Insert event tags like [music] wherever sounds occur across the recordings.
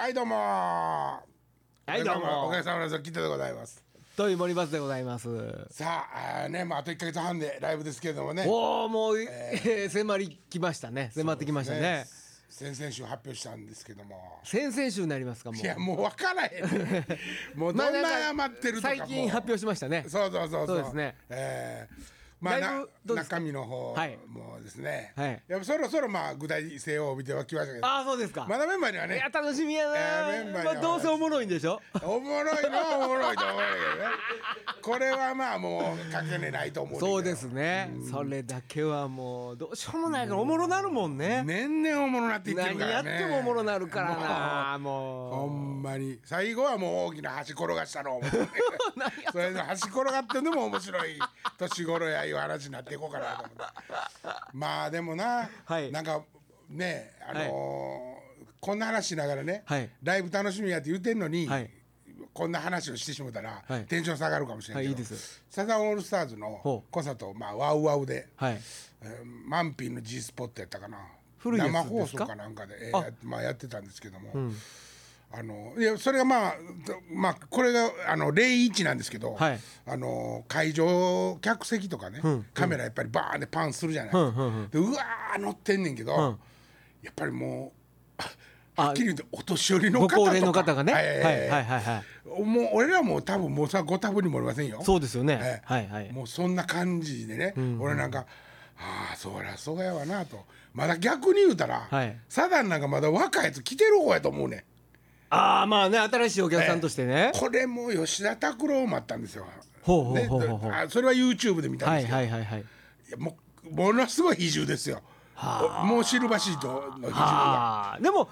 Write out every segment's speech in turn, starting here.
はいどうも。はいどうも。おかげさまですキットでございます。という森松でございます。さああーねまああと1か月半でライブですけれどもね。おおもう、えー。[laughs] 迫りきましたね。迫ってきましたね。先々週発表したんですけども。先々週になりますかもう。いやもう分からへん。ね [laughs] もうどんな余ってるとかも。最近発表しましたね。そうそうそう。そうですね。えーまあ中身の方はいもですね、はい。やっぱそろそろまあ具体性を帯びてはきましたけど。ああそうですか、まだメンバーにはいねや楽しみやな、えーメンバーにはまあ、どうせおもろいんでしょ？おもろいのはおもろいと思うけどね。これはまあもうかけねないと思うそうですね。それだけはもうどうしようもないからおもろなるもんね。年々おもろなっていってる何からね。やってもおもろなるからなもう。ほんまに。最後はもう大きな橋転がしたの [laughs] それで橋転がってんのも面白い年頃やいう話になっていこうかなと思って。まあでもな、はい。なんかねあのーこんな話しながらね、はい。ライブ楽しみやって言ってんのに、はい。こんな話をしてしもたら、はい。テンション下がるかもしれないけど、はいいいです。サザンオールスターズのほう。コンサート、まあ、ワウワウで、はい。えーマンピーの G スポットやったかな。生放ですか？送かなんかで、えーまあ、やってたんですけども、あのいやそれがまあまあこれがあの例一なんですけど、はい。あの会場客席とかね、カメラやっぱりバーンでパンするじゃない。ですか、うんうんうん。でうわー乗ってんねんけど、ん。やっぱりもうあはっきり言ってお年寄りのご方とか。高齢の方がね。ははいい。はいはいはい。もう俺らも多分もうさご多分にもおりませんよ。そうですよね、ええ。はいはい。もうそんな感じでね、俺なんかああそりゃそうやわなと。まだ逆に言うたら、はい。サダンなんかまだ若いやつ来てる方やと思うねんああまあね新しいお客さんとしてね、これも吉田拓郎もあったんですよ。ほうほうねほうほうほう。あそれは YouTube で見たんはいですけど、はいはいはいい。やもうものすごい比重ですよ。はもうシルバーシートの比重が。でも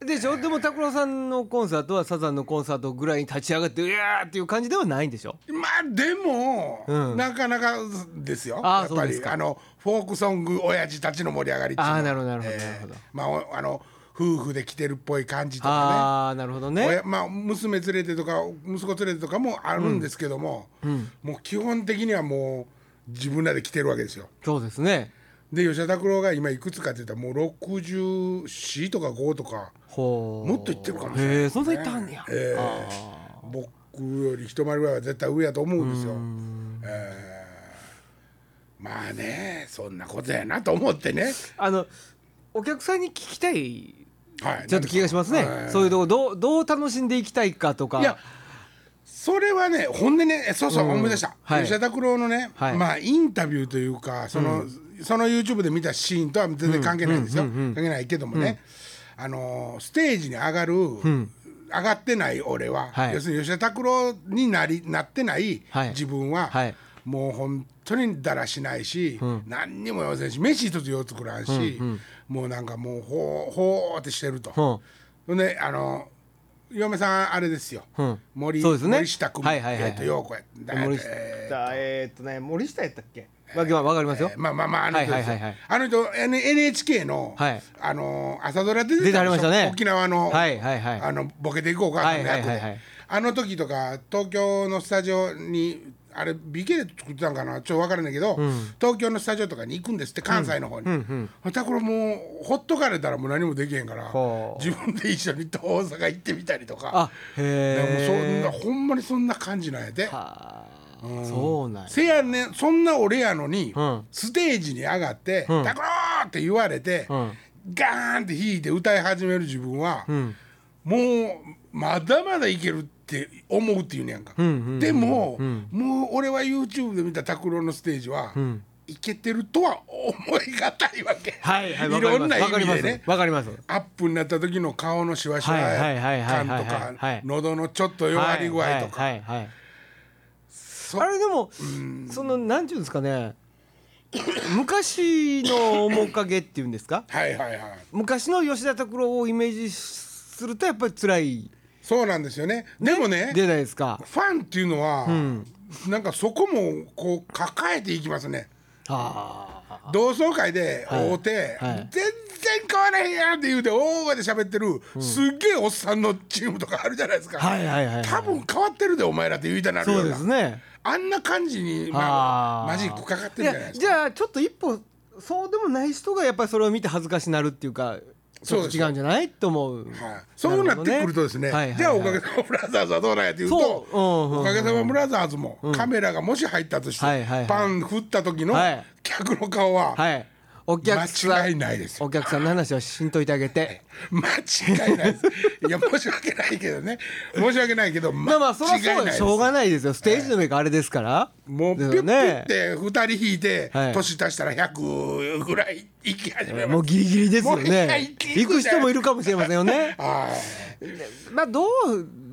でしょ？でも拓郎さんのコンサートはサザンのコンサートぐらいに立ち上がってうやーっていう感じではないんでしょ？まあでも、うん。なかなかですよ。やっぱりあのフォークソング親父たちの盛り上がりっていうのは。あーなるほどなるほどなるほど。まあおあの夫婦で来てるっぽい感じとかああなるほどね。まあ、娘連れてとか息子連れてとかもあるんですけども、もう基本的にはもう自分らで来てるわけですよ。そうですね。で吉田拓郎が今いくつかって言ったらもう64とか5とかもっといってるかもしれないへえそんな言ったんねや、ええ。あ僕より一回りぐらいは絶対上やと思うんですよ。ええ。まあねそんなことやなと思ってね。ーあのお客さんに聞きたいはい、ちょっと気がしますね、はい。そういうとこどうどう楽しんでいきたいかとか。いやそれはねほんでねそうそう、うん。思い出した、はい。吉田拓郎のね、はい。まあインタビューというかその,、その YouTube で見たシーンとは全然関係ないんですよ、関係ないけどもね、あのーステージに上がる、上がってない俺は、はい。要するに吉田拓郎になりなってないはい。自分は、はい。もう本当にだらしないし、何にも言わせんし飯一つよう作らんし、もうなんかもうほうほうってしてると。うん。ほんであの嫁さんあれですよ、うん。森そうですね。森下君、はいはいはいはい。えっと陽子や森下。ええーっとね森下やったっけ？わけはわかりますよ。ー、まあまあまああの人はいはいあの人 N- NHK の、はい。あの朝ドラ出て出てたでしょ？はりましたね。沖縄の、はいはいはい。あのボケていこうかの役で、はいはいはいはい。あの時とか東京のスタジオにあれ BK で作ってたんかな？ちょっと分からないけど、東京のスタジオとかに行くんですって関西の方に、またこれもうほっとかれたらもう何もできへんから自分で一緒に大阪行ってみたりとか。あでもへそんえなほんまにそんな感じなんやで。はあ。そうなんや。せやねん。そんな俺やのに、うん。ステージに上がって「ん。タコロー!」って言われて、ん。ガーンって弾いて歌い始める自分は、ん。もうまだまだいけるって思うっていうねやんか、でも、もう俺は YouTube で見た拓郎のステージは、いけてるとは思いがたいわけ、はいはいわかります。ろんな意わかります。味でねわかります。アップになった時の顔のしわしわ感とか喉のちょっと弱り具合とか、はいはいあれでもそのなんていうんですかね。[coughs] 昔の面影っていうんですか？はいはいはい。昔の吉田拓郎をイメージするとやっぱり辛いそうなんですよね。でもねじゃないですか。ファンっていうのは、なんかそこもこう抱えていきますね。同窓会で会うて、はい。全然変わらへんやんって言うて大声で喋ってる、すっげえおっさんのチームとかあるじゃないですか、はいはいはいはい。多分変わってるでお前らって言いたなるよそううなね。あんな感じに、まあ、マジックかかってるじゃないですか。やじゃあちょっと一歩そうでもない人がやっぱりそれを見て恥ずかしなるっていうかちょっと違うんじゃない。と思う、はい、そうなってくるとですね、はい。はいはいじゃあおかげさまブラザーズはどうなんやっていうとおかげさまブラザーズもカメラがもし入ったとして、はいはいはい。パン振った時のはい。客の顔ははいお客さん間違いないですよ。お客さんの話はしんといてあげて。間違いないです。いや申し訳ないけどね。申し訳ないけど [laughs] まあまあそりゃ間違いないです。そうよしょうがないですよ。ステージの上があれですから。もうピュッピュですよねッて2人引いて、はい。年足したら100ぐらい行き始めます。もうギリギリですよね。行く人もいるかもしれませんよね。[laughs] はい。まあどう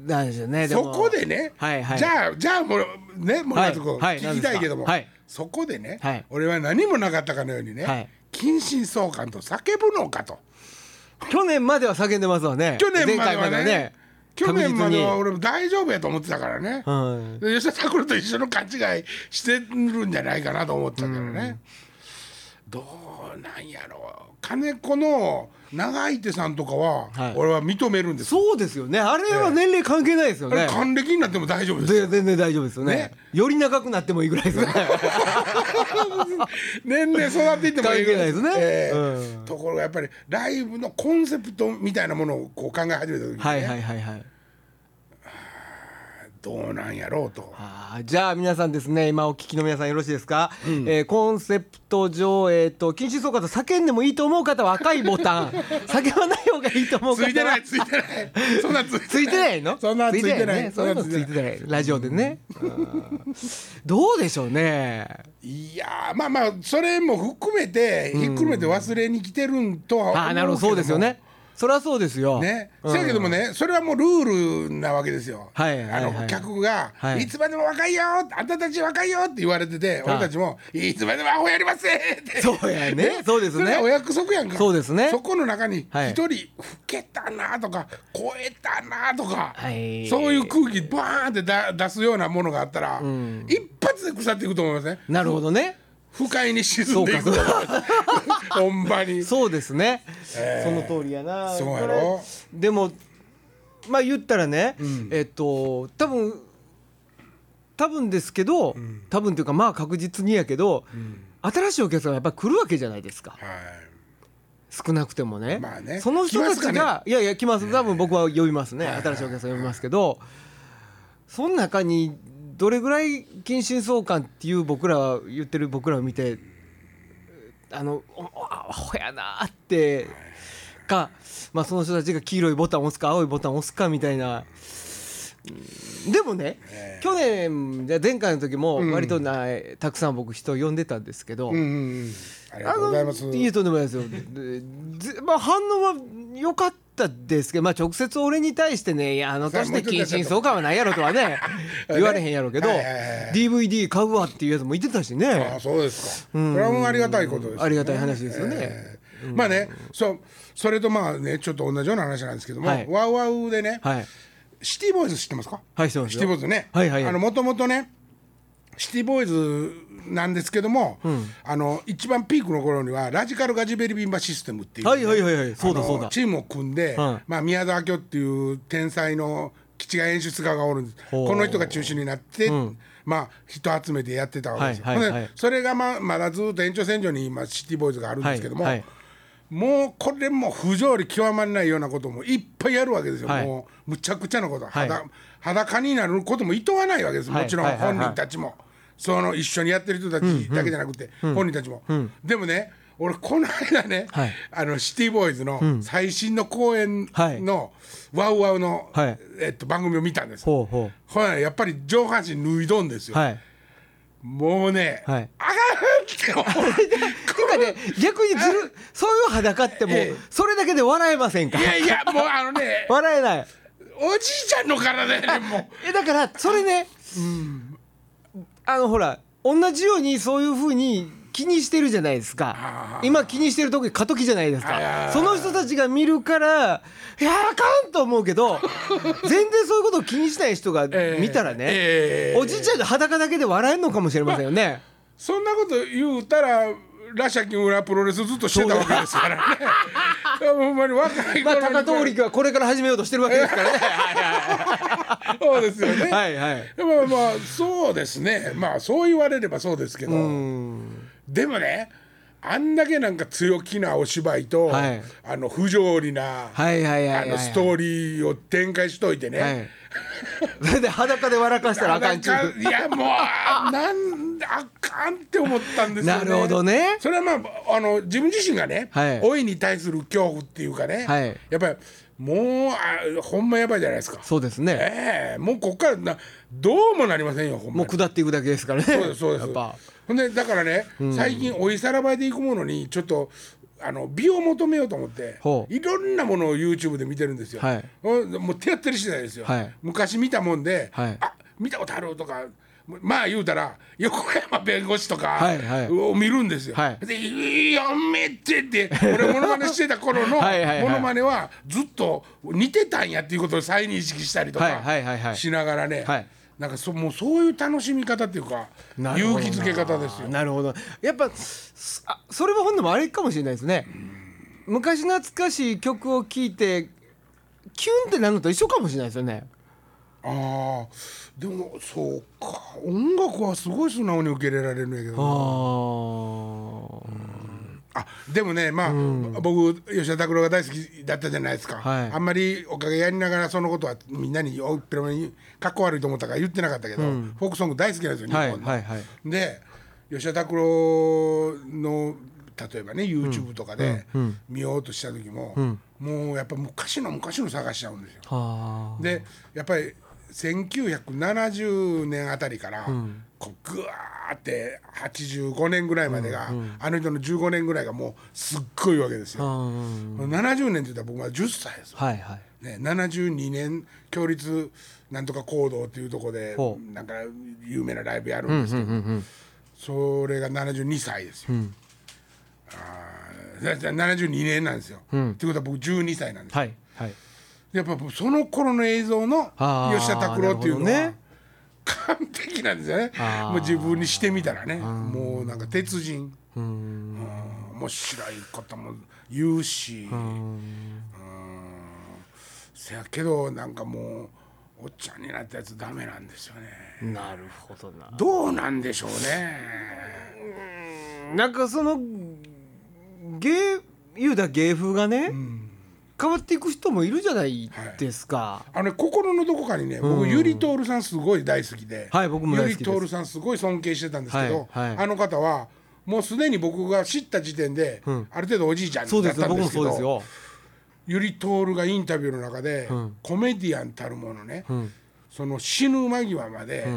なんでしょうね。でそもこでね、はいはい。じゃあじゃあもうね森松君、はい聞きたいけども、そこでね、はい。俺は何もなかったかのようにね、はい近親相関と叫ぶのかと。去年までは叫んでますわね。去年までは前回までね。去年までは俺も大丈夫やと思ってたからね、はい。で吉田拓郎と一緒の勘違いしてるんじゃないかなと思ってたけどね、どうなんやろう。金子の長井手さんとかは、はい。俺は認めるんです。そうですよね。あれは年齢関係ないですよね。還暦になっても大丈夫ですよ。で全然大丈夫ですよね。ね。より長くなってもいいぐらいですよね。[laughs] 年々育っていってもいいぐら関係ないですね。ええ。うん。ところがやっぱりライブのコンセプトみたいなものをこう考え始めた時に、ね。はいはいはいはいどうなんやろうと。あーじゃあ皆さんですね今お聞きの皆さんよろしいですか、えーコンセプト上、えー、と禁止総括叫んでもいいと思う方は赤いボタン。[laughs] 叫ばない方がいいと思う方は。ついてないついてない。そんなんついてない。ついてないの？そんなんついてないね。そういうのついてない。ラジオでね、うん。どうでしょうね。いやーまあまあそれも含めてひっくるめて忘れに来てるんとは思うけどあなるほど。そうですよねそりゃそうですよ。ね、うん。せやけどもねそれはもうルールなわけですよ。はい。はいはい。あの客が、はい。い、つまでも若いよあんたたち若いよって言われてて、俺たちもいつまでもアホやりませんって。そうやね。そうですね。お約束やんか。そうですね。そこの中にはい。一人老けたなとか超えたなとか、はい。そういう空気バーンってだ出すようなものがあったら、一発で腐っていくと思いますね。なるほどね不快に沈んでいく。ほんまに。そうですね、その通りやな。そうやろ？でもまあ言ったらね、えっと多分多分ですけど、多分というかまあ確実にやけど、新しいお客さんがやっぱり来るわけじゃないですか。はい。少なくてもね,、まあね。その人たちが、いやいや来ます。多分僕は呼びますね、新しいお客さん呼びますけどその中にどれぐらい近親相関っていう僕らは言ってる僕らを見てあのアホやなってか、まあ、その人たちが黄色いボタンを押すか青いボタンを押すかみたいな。うんでもね、去年じゃあ前回の時も割とな、たくさん僕人を呼んでたんですけど、うんうんうん。ありがとうございます。いいとんでもないですよ。まあ反応は良かったですけど、まあ直接俺に対してね、いやあの年で近親相関はないやろとはね [laughs] 言われへんやろうけどはいはいはい DVD 買うわっていうやつも言ってたしあねあ。そうですか。これはもうありがたいことです、ありがたい話ですよね。えーまあね、そうそれとまあねちょっと同じような話なんですけども、はいワウワウでね、はいシティボーイズ知ってますか？はいしてますよ。シティボーイズね。はいはい。はいあの元々ね。シティボーイズなんですけども、あの一番ピークの頃にはラジカルガジベリビンバシステムっていうね、はいはいはいはい。そうだそうだ。チームを組んで、はい。まあ、宮沢明夫っていう天才の基地が演出家がおるんです。この人が中心になって、まあ人集めてやってたわけですよ、はいはいはい。それがまあまだずっと延長線上に今シティボーイズがあるんですけども、はいはいもうこれも不条理極まらないようなこともいっぱいやるわけですよ、はい。もうむちゃくちゃなこと、はい。裸裸になることもいとわないわけです、はい。もちろん本人たちも、その一緒にやってる人たちだけじゃなくて、本人たちも、でもね俺この間ね、はい。あのシティボーイズの最新の公演はい。のワウワウの、はい。えっと、番組を見たんですほらやっぱり上半身脱いどんですよ、もうね、はいあか [laughs] んってかね逆にずるそういう裸ってもうええ。それだけで笑えませんか？いやいやもうあのね [laughs] 笑えない。おじいちゃんの体やねんもう。[laughs] えだからそれね、あのほら同じようにそういうふうに気にしてるじゃないですか。あ今気にしてる時過渡期じゃないですはいはいはいかその人たちが見るからいやあかんと思うけど全然そういうことを気にしない人がええ見たらね、ええ。おじいちゃんが裸だけで笑えるのかもしれませんよね。そんなこと言うたらラシャキン裏プロレスずっとしてたわけですからね。[laughs] ほんまに若いまあ高通りはこれから始めようとしてるわけですからね。[laughs] そうですよね。はいはい。でもまあそうですね。まあそう言われればそうですけど。うんでもね、あんだけなんか強気なお芝居と、はいあの不条理な、ストーリーを展開しといてね、はいそれで裸で笑かしたらあかんちゅういやもうあ [laughs] なんあかんって思ったんですよね。なるほどね。それはまああの自分自身がね、はい。老いに対する恐怖っていうかね、はい。やっぱりもうあほんまやばいじゃないですか。そうですね。ええもうこっからなどうもなりませんよほんまに。もう下っていくだけですからね。そうですそうです。やっぱ。ほんでだからね、最近おいさらばいで行くものにちょっとあの美を求めようと思っていろんなものを YouTube で見てるんですよ、はい。もう手やってる次第ですよ、はい。昔見たもんで、はい。あ見たことあるとかまあ言うたら横山弁護士とかはいはい。を見るんですよ。はい。で「やめて」って俺モノマネしてた頃の [laughs] はいはいはずっと似てたんやっていうことを再認識したりとはいはいはいはい。かしながらね、はい。なんかそもうそういう楽しみ方っていうか勇気づけ方ですよ。なるほど。やっぱそれはほんでもあれかもしれないですね。昔懐かしい曲を聴いてキュンってなるのと一緒かもしれないですよねああでもそうか。音楽はすごい素直に受け入れられるんやけあどーあでもねまあ、僕吉田拓郎が大好きだったじゃないですか、はい。あんまりおかげやりながらそのことはみんなにおっぺにかっこ悪いと思ったから言ってなかったけど、フォークソング大好きなんですよ日はい本の。はいはいで吉田拓郎の例えばね YouTube とかで見ようとした時も、もうやっぱ昔の昔の探しちゃうんですよ。はでやっぱり1970年あたりから、こうぐわーって85年ぐらいまでが、あの人の15年ぐらいがもうすっごいわけですあよ。うん70年って言ったら僕は10歳ですよ、はいはい。ね、72年共立なんとか行動っていうところでほなんか有名なライブやるんですけど、それが72歳ですよ。あーだだ72年なんですよ。ってことは僕12歳なんですよ。はいはいやっぱその頃の映像の吉田拓郎っていうのは完璧なんですよね。もう自分にしてみたらね。もうなんか鉄人。うん。面白いことも言うし。うん。せやけどなんかもうおっちゃんになったやつダメなんですよね。なるほどな。どうなんでしょうね。なんかその芸言うたら芸風がね、変わっていく人もいるじゃないですか。あのね心のどこかにね僕ゆり徹さんすごい大好きで、はい僕もゆり徹さんすごい尊敬してたんですけど、はいはい。あの方はもうすでに僕が知った時点で、ある程度おじいちゃんだったんですけど。ゆり徹がインタビューの中で、コメディアンたるものね、その死ぬ間際まで、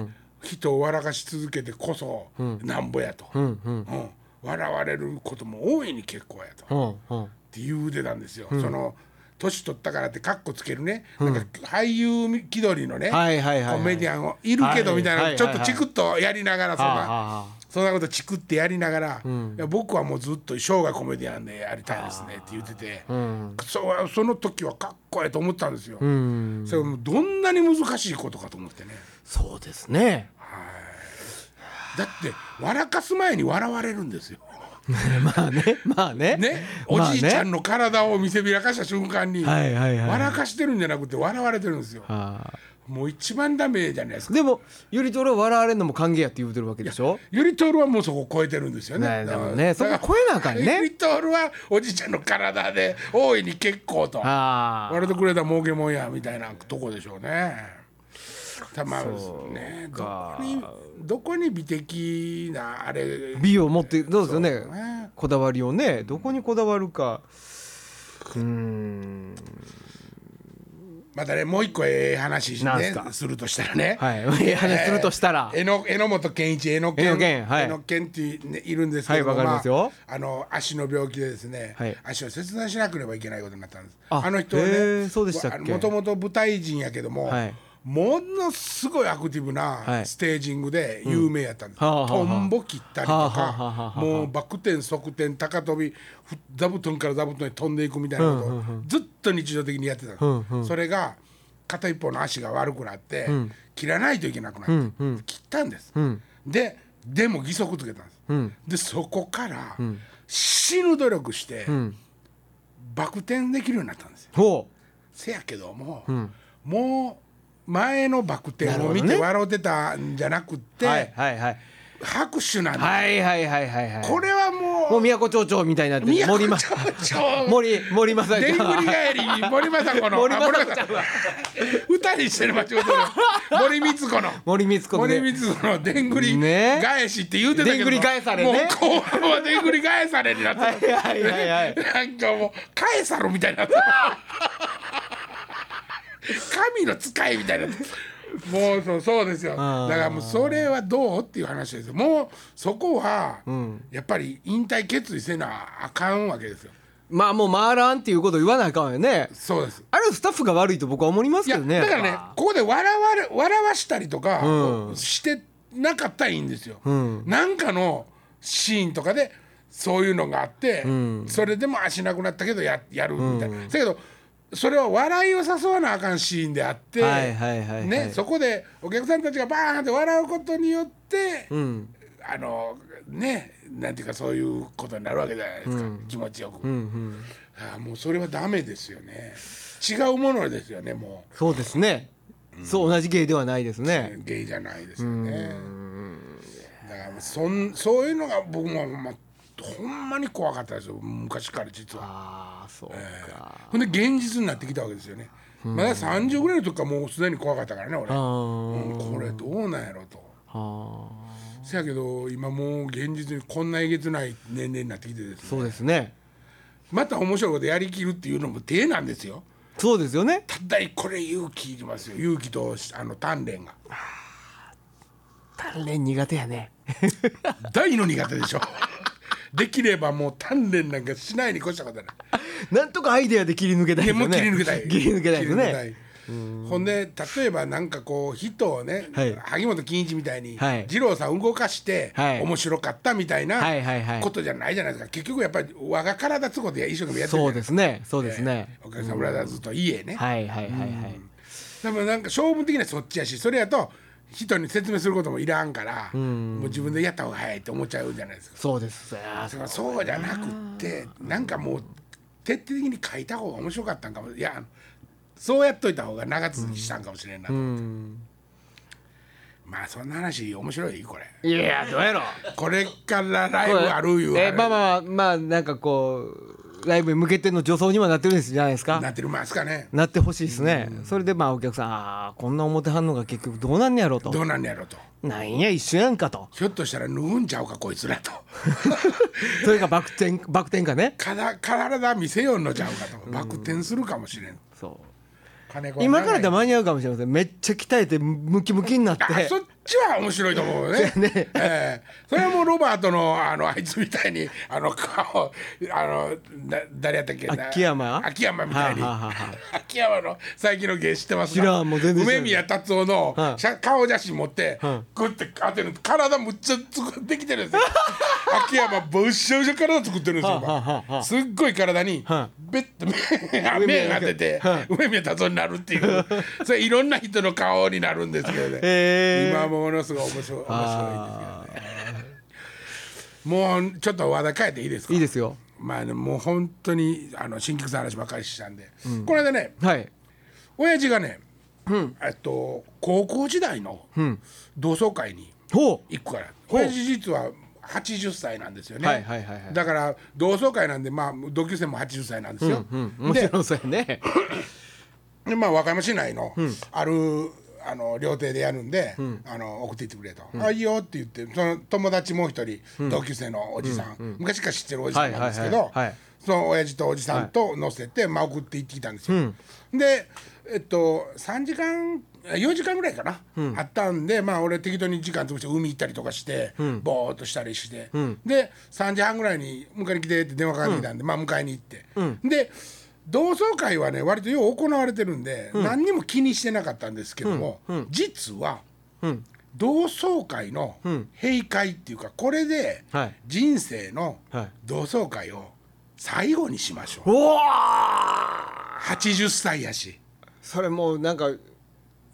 人を笑かし続けてこそ、なんぼやと、うんうん。うん。笑われることも大いに結構やと。うんうん。って言うてたんですよ、その年取ったからってカッコつけるね、なんか俳優気取りのね、はいはいはいはい。コメディアンをいるけどみたいな、はいはいちょっとチクッとやりながらそんな、そんなことチクってやりながら、いや僕はもうずっと生涯コメディアンでやりたいですねって言ってて、そその時はかっこええと思ったんですよ、うん。それもうどんなに難しいことかと思ってね。そうですね。だって笑かす前に笑われるんですよ。まあねまあね。ね、おじいちゃんの体を見せびらかした瞬間に、はいはいはい笑かしてるんじゃなくて笑われてるんですよ。はあもう一番ダメじゃないですか。でもゆりとるは笑われるのも歓迎やって言うてるわけでしょ？ゆりとるはもうそこを超えてるんですよね。ねでもだねそこ超えなあかんねゆりとるはおじいちゃんの体で大いに結構と。はあ。割とくれた儲けもんやみたいなとこでしょうね。たまあそうねどかこにどこに美的なあれ美を持ってどうですよね。そうね。こだわりをねどこにこだわるか。うーん。またねもう一個ええ話ねなんすか？するとしたらね。はい。いい話するとしたら。えの榎本健一榎榎健はい。榎健っていうねいるんですけども、はいわかりますよ。あ、あの足の病気でですね、はい。足を切断しなければいけないことになったんです。ああの人はへねーそうでしたっけ？もともと舞台人やけども、はいものすごいアクティブはない。ステージングで有名やったんです、はあはあはあ。トンボ切ったりとかもうバク転側転高跳びふ座布団から座布団に飛んでいくみたいなことをずっと日常的にやってたんです、それが片一方の足が悪くなって、切らないといけなくなって、切ったんです、ででも義足つけたんです、でそこから死ぬ努力して、バク転できるようになったんですよ。ほせやけども、もう前のバク転を見て笑うてたんじゃなくって、うはいはいはい。拍手なんで、はいはいはいはいはい。これはもうもう都町長みたいになってる森ま森森正でんぐり返り森政子の。森あ正子ちゃんは。歌にしてる間違森光子の。森光子森で光子のでんぐりね返しって言うてたけど。でんぐり返されね。もう後半はでんぐり返されになってはいはいはいはい。なんかもう返さろみたいになって神の使いみたいにな。もうそうそうですよ。だからもうそれはどうっていう話ですよ。もうそこはやっぱり引退決意せなあかんわけですよ。まあもう回らんっていうことを言わないかんよね。そうです。あれスタッフが悪いと僕は思いますけどね。だからねここで笑われ笑わしたりとかうん。してなかったらいいんですよ、ん。なんかのシーンとかでそういうのがあって、それでも足なくなったけどややるみたいな、だけどそれは笑いを誘わなあかんシーンであって、そこでお客さんたちがバーンって笑うことによって、うん。あのねなんていうかそういうことになるわけじゃないですか、気持ちよく、うんうん。ああもうそれはダメですよね。違うものですよねもう。そうですね。そう同じ芸ではないですね。ゲイじゃないですよね。だからそんそういうのが僕も、まあ、ほんまに怖かったですよ昔から実は。ああそうか。ほんで現実になってきたわけですよね。まだ30ぐらいの時からもうすでに怖かったからね俺、あうーんこれどうなんやろと。あせやけど今もう現実にこんなえげつない年齢になってきてですね。そうですね。また面白いことやりきるっていうのも手なんですよ。そうですよね。ただこれ勇気いりますよ。勇気とあの鍛錬が。鍛錬苦手やね。[laughs] 大の苦手でしょできればもう鍛錬なんかしないに越したことない。なんとかアイデアで切り抜けたいですよね。切り抜けたい。切り抜けたいです切り抜けたねいほんで例えばなんかこう人をね、はい。萩本欽一みたいに、はい。二郎さん動かして、はい。面白かったみたいなことじゃないじゃないですか。結局やっぱり我が体つこで一生懸命やってるそうですね。そうですね。お客さん。ブラザーズと家ね、はいはいはいはい。でもなんか勝負的にはそっちやしそれやと人に説明することもいらんから、もう自分でやった方が早いって思っちゃうじゃないですか。そうです。そう。じゃなくってなんかもう徹底的に書いた方が面白かったんかも。いやそうやっといた方が長続きしたんかもしれんなと、うん。まあそんな話面白い？これ。いやどうやろこれからライブあるいうえまあまあまあなんかこうライブに向けての助走にはなってるんですじゃないですか？なってるますかね。なってほしいですね。それでまあお客さんああこんな表反応が結局どうなんねやろうと。どうなんやろと。なんや一緒やんかと。ひょっとしたら脱ぐんちゃうかこいつらと。[laughs] それがバク転バク転かね。から体見せよんのちゃうかと。バク転するかもしれん。そう。金子は今からで間に合うかもしれません。めっちゃ鍛えてムキムキになって。あそっちは面白いと思うね。ね。ええ。それはもうロバートのあのあいつみたいにあの顔あのな誰やったっけな？秋山？秋山みたいに、はあはあはあ秋山の最近の芸知ってますか？梅宮達夫の、はいしゃ顔写真持って、はグッて当てる体むっちゃ作ってきてるんですよ。[laughs] 秋山ぶっしゃぶしゃ体作ってるんですよ、すっごい体に、はベッと目目当てて、はい梅宮達夫になるっていう。それいろんな人の顔になるんですけどね、え。今ものすごい面白い面白いですあけどね。もうちょっと話題変えていいですか？いいですよ。まあねもう本当にあの新菊さんの話ばっかりしたんで、この間ねはい。親父がね、えっと高校時代の同窓会にほ行くから、ほう。親父実は80歳なんですよね、はいはいはいはい。だから同窓会なんでまあ同級生も80歳なんですよ、ううんもちでろんそうやね。でまあ和歌山市内のある、あの料亭でやるんで、あの送っていってくれと「あいいよ」って言ってその友達もう一人、同級生のおじさん、昔から知ってるおじさんなんですけど、その親父とおじさんと乗せて、まあ、送って行ってきたんですよ。でえっと3時間4時間ぐらいかな、あったんでまあ俺適当に時間潰して海行ったりとかして、ぼーっとしたりして、で3時半ぐらいに迎えに来てって電話かかってきたんで、まあ迎えに行って、で同窓会はね割とよう行われてるんで、何にも気にしてなかったんですけども、実は、ん。同窓会の閉会っていうかこれではい。人生のはい。同窓会を最後にしましょう。おわ80歳やし。それもうなんか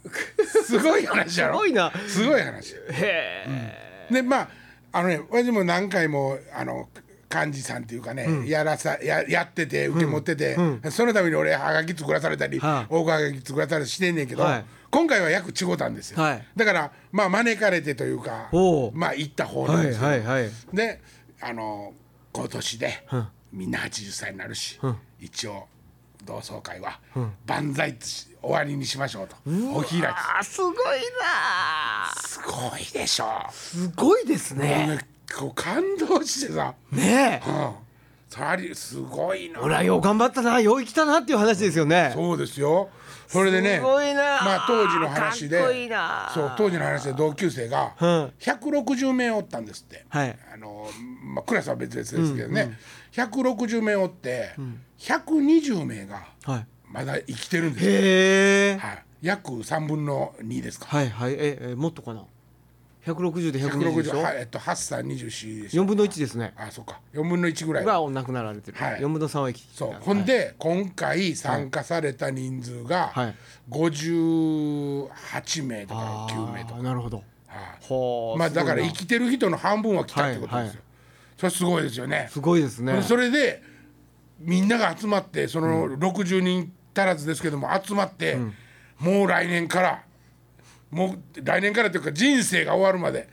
[laughs] すごい話やろ？すごいな。すごい話。へえでまああのね親父も何回もあの幹事さんっていうかね、やらさややってて受け持ってて、そのために俺はがき作らされたり、はあ。大はがき作らされたりしてんねんけど、はい。今回は約違うたんですよ、はい。だからまあ招かれてというかまあ行った方なんはいですよ、はいはいであの今年でうん。みんな80歳になるし、ん。一応同窓会は万歳終わりにしましょうと。お開き。すごいなすごいでしょすごいですね。ねこう感動してさ、ねえ。うん、さりすごいな。ほらよう頑張ったな。よう生きたなっていう話ですよね。そうですよ。それでねすごいな。まあ当時の話でいいな。そう当時の話で同級生がうん。160名おったんですって、はい。あのまあ、クラスは別々ですけどね、160名おって、120名がはい。まだ生きてるんですよ、へえ。はい、約3分の2ですか。はいはい。ええもっとかな？160で120でし160ょはいえっと8歳24でしょ？4分の1ですね。あそうか。4分の1ぐらい。が亡くなられてる、はい。4分の3は生きてそう。はい。ほんで今回参加された人数がはい。58名とかあ9名とか、ーなるほど。はい。ほうまあだから生きてる人の半分は来たってことですよ、はいはい。それすごいですよね。すごいですね。それでみんなが集まってその60人足らずですけども集まって、もう来年からもう来年からというか人生が終わるまで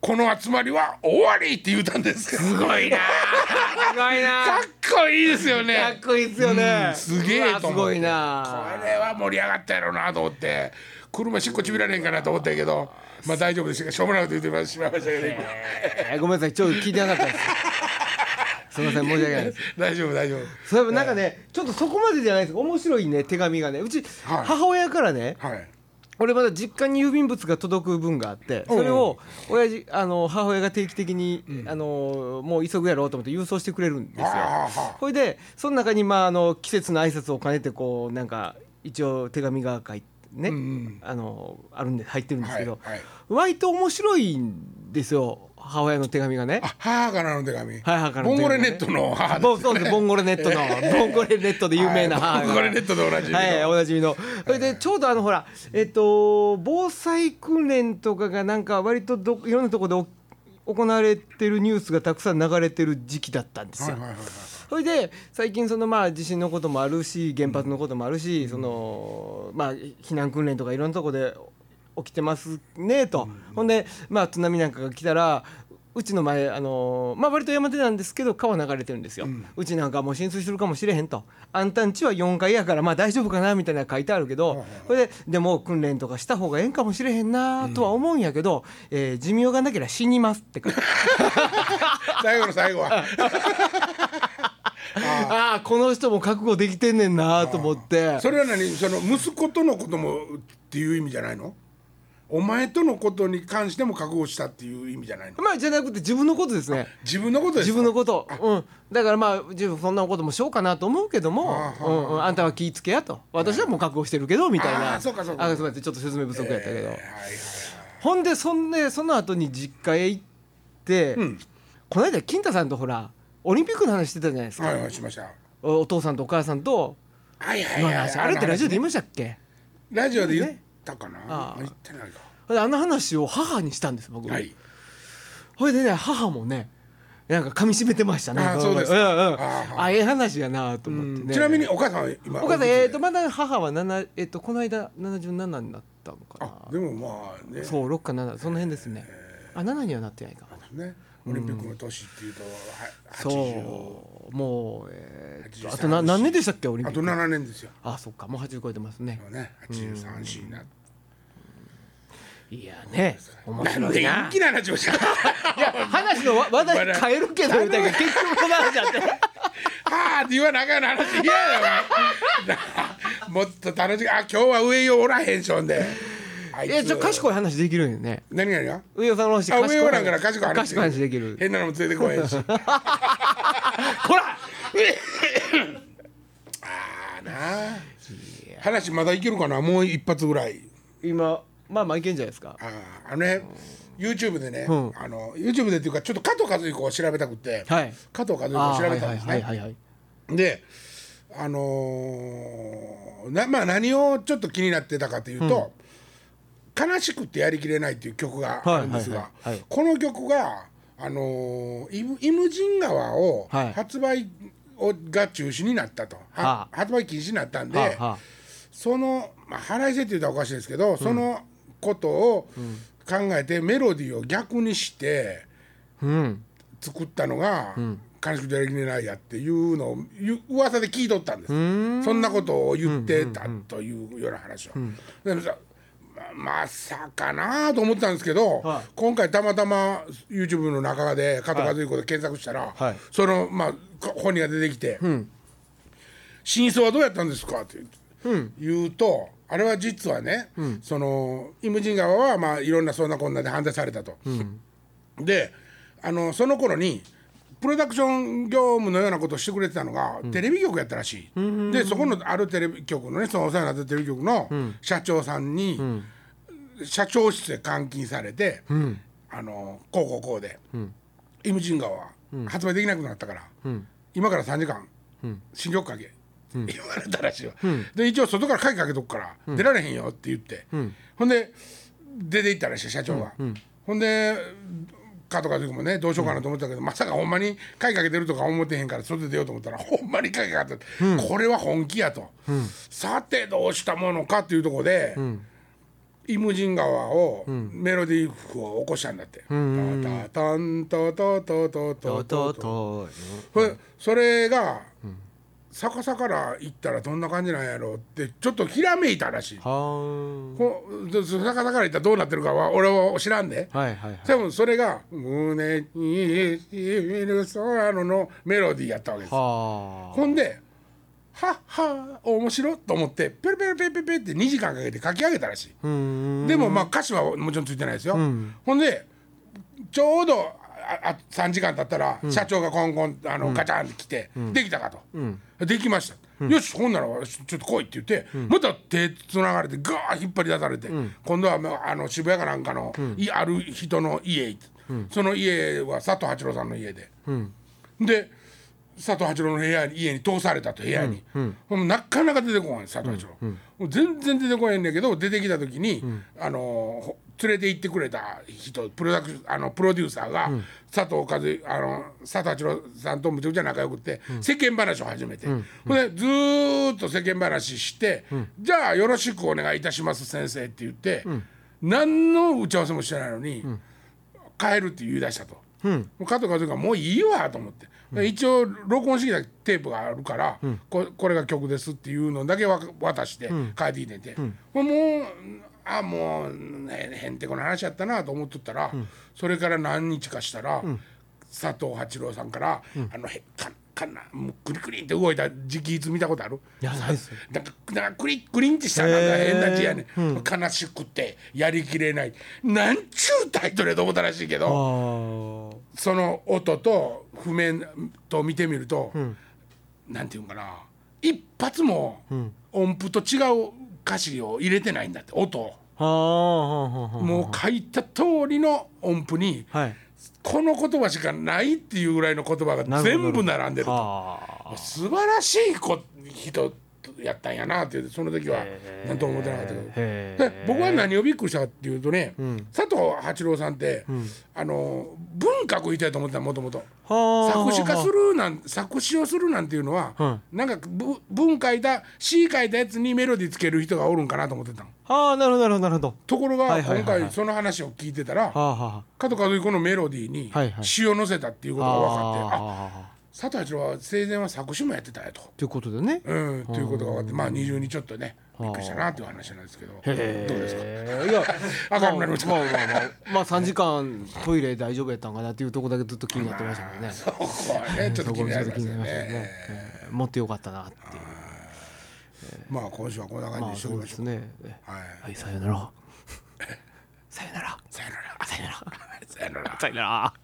この集まりは終わりって言うたんですすごいな。すごいな。[laughs] かっこいいですよね。かっこいいですよね、うんすげえと思これは盛り上がったやろうなと思って。車しっこちびられんかなと思ったけどまあ大丈夫ですしょうもないこと言ってしまいましたけど今 [laughs] えーごめんなさい。ちょっと聞いてなかったです。[laughs] すみません申し訳ないです。大丈夫大丈夫。そういえばなんかね、ちょっとそこまでじゃないです。面白いね手紙がね。うち、はい。母親からねはい俺まだ実家に郵便物が届く分があってそれを親父あの母親が定期的に、あのもう急ぐやろうと思って郵送してくれるんですよ。ほいでその中にまああの季節の挨拶を兼ねてこうなんか一応手紙が書いてね、うんうん。あのあるんで入ってるんですけど、はいはい。割と面白いんですよ母親の手紙がね。あ母からの手紙、はい母からボンゴレネットの母ボンそうですボンゴレネットの。[laughs] ボンゴレネットで有名な母が。はいボンゴレネットでおなじみの。はいおなじみの。それでちょうどあのほらえっと防災訓練とかがなんか割とどいろんなところでお行われてるニュースがたくさん流れてる時期だったんですよ。それで最近そのまあ地震のこともあるし原発のこともあるしそのまあ避難訓練とかいろんなところで起きてますねと、ほんでまあ津波なんかが来たらうちの前あのまあ割と山手なんですけど川流れてるんですよ、うちなんかもう浸水するかもしれへんと。あんたんちは4階やからまあ大丈夫かなみたいな書いてあるけどそれででも訓練とかした方がええんかもしれへんなとは思うんやけど、えー寿命がなければ死にますって書いて [laughs] 最後の最後は。[laughs] ああこの人も覚悟できてんねんなと思って。それは何？その息子とのこともっていう意味じゃないの？お前とのことに関しても覚悟したっていう意味じゃないの？まあじゃなくて自分のことですね。自分のことですか？自分のこと。うん。だからまあ自分そんなこともしようかなと思うけどもあーうんうん。あんたは気ぃつけやと。私はもう覚悟してるけどみたいあな。ーそうかそうか。あすみません。ちょっと説明不足やったけど、はいはいほんでそんでその後に実家へ行って、ん。この間金太さんとほらオリンピックの話してたじゃないですか、はいはいしました。おお父さんとお母さんとはいはいはいの話。あれってラジオで言いまししたっけ？たラジオで言ったかな、ああ。言ってないか。あの話を母にしたんです僕、はい。ほいでね母もねなんか噛み締めてましたね。あそうですか。んうん。ああええ話やなと思ってね。ちなみにお母さんは今お母さんえっ、とまだ母は7えっ、とこの間77になったのかあでもまあね。なそう6か7その辺ですね。あ7にはなってないか。ねオリンピックの年っていうと、はそ80う。もうえー、83あとな何年でしたっけオリンあとピック。7年ですよ。あそっか。もう80超えてますね。ね。83歳になって。いやね。面白いな。元気な話をしたいや話のわ話題変えるけど結局この話あってはあって。言わなあかんな話。嫌やなもっと楽しくあ今日は上よおらへんしょんで。あいつ。いやちょ賢い話できるんよね。何がや上尾さんの話上おらんから賢い話。賢い話できる。変なのも連れてこへんし。[laughs] あほら！[laughs] あなあ。話まだいけるかな？もう一発ぐらい。今まあまあいけんじゃないですか。あああのね YouTube でね、うん。あの YouTube でっていうかちょっと加藤和彦を調べたくて、はい。加藤和彦を調べたんですね。であのーなまあ何をちょっと気になってたかというと「悲しくてやりきれない」っていう曲があるんですがはいはいはい。はいこの曲があのーイムイムジン川をはい。発売をが中止になったと、ははあ。発売禁止になったんで、はあはその、まあ、払いせって言ったらおかしいですけど、そのことを考えてメロディーを逆にしてあうん。作ったのが「悲しくてやりきれないや」っていうのをゆ噂で聞いとったんです。そんなことを言ってたというような話を。でもさままさかなと思ってたんですけど、はい。今回たまたま YouTube の中で加藤和彦で検索したら、はい。その、まあ、本人が出てきて「真相はどうやったんですか?」って言う言うとあれは実はね、そのイムジン川はまあいろんなそんなこんなで反対されたと。であのその頃にプロダクション業務のようなことをしてくれてたのが、テレビ局やったらしい、でそこのあるテレビ局のねそのお世話になったテレビ局の社長さんに、社長室で監禁されて、あのこうこうこうで、イムジン川は発売できなくなったから、今から3時間、新緑かけ、言われたらしいよ、で一応外から鍵かけとくから、出られへんよって言って、ほんで出て行ったらしい社長が、ほんで加藤和彦もねどうしようかなと思ったけど、まさかほんまに鍵かけてるとか思ってへんから外出ようと思ったらほんまに鍵かけて、これは本気やと、さてどうしたものかっていうところで、イムジン川を、メロディー譜を起こしたんだって。タタタンタタタ。タタとタとタとそれそれが、逆さから行ったらどんな感じなんやろうってちょっとひらめいたらしい。はこ逆さから行ったらどうなってるかは俺は知らんで。ーはいはいはい。多分それが「胸にしみる空の」のメロディーやったわけです。はほんで「はっは面白い」と思ってペルペルペルペルペルって2時間かけて書き上げたらしい。でもまあ歌詞はもちろんついてないですよ。ほんでちょうどああ3時間経ったら、社長がコンコンあの、ガチャンって来て、できたかと、できました、よしほんならちょっと来いって言って、また手つながれてガー引っ張り出されて、今度はまああの渋谷かなんかの、いある人の家その家は佐藤八郎さんの家で、で佐藤八郎の部屋に家に通されたと部屋に、もうなかなか出てこない佐藤八郎、もう全然出てこないんだけど出てきた時に、あのほ連れて行ってくれた人プロダクあのプロデューサーが、佐藤和あの佐藤八郎さんとむちゃくちゃ仲良くて、世間話を始めて、ほんでずーっと世間話して、じゃあよろしくお願いいたします先生って言って、何の打ち合わせもしてないのに、帰るって言い出したと。もう加藤和彦がもういいわと思って、一応録音してきたテープがあるから、ここれが曲ですっていうのだけわ渡して帰ってきてて、もうあもう、ね、へんてこな話やったなと思っとったら、それから何日かしたら、佐藤八郎さんから、あのへかかなもうクリクリンって動いた直筆見たことある？いやないです。よなんかなんかクリクリンってしたなんか変な字やね、悲しくてやりきれない。なんちゅうタイトルやと思ったらしいけど、あその音と譜面と見てみると、なんていうんかな。一発も音符と違う歌詞を入れてないんだって音。もう書いた通りの音符にはいこの言葉しかないっていうぐらいの言葉が全部並んでると。はあ。素晴らしいこ人やったんやなってその時は何とも思ってなかったけど。僕は何をびっくりしたかっていうとね、佐藤八郎さんって、あの文書く人やと思ってたもともとはあ。作詞化するなん作詞をするなんていうのは、うん。なんかぶ文書いた詩書いたやつにメロディーつける人がおるんかなと思ってたのはあなるほどなるほどところがはいはいはいはい。今回その話を聞いてたらはあはあ加藤和彦のメロディーにはいはい。詩を載せたっていうことが分かって、ああ。あ佐藤八郎は生前は作詞もやってたやと。ということでね。うん、ということが分かってまあ二重にちょっとねびっくりしたなっていう話なんですけど。どうですか？いや [laughs] 明るくなりましたまあまあまあまあまあ3時間トイレ大丈夫やったんかなっていうところだけずっと気になってましたけどね。[laughs] そこはねちょっと気になりますよね。えーもっとよかったなっていう。まあ今週はこんな感じまあにしておきましょうですね。はい。はい [laughs] さよなら。さよなら。さよなら。さよなら。さよなら。さよなら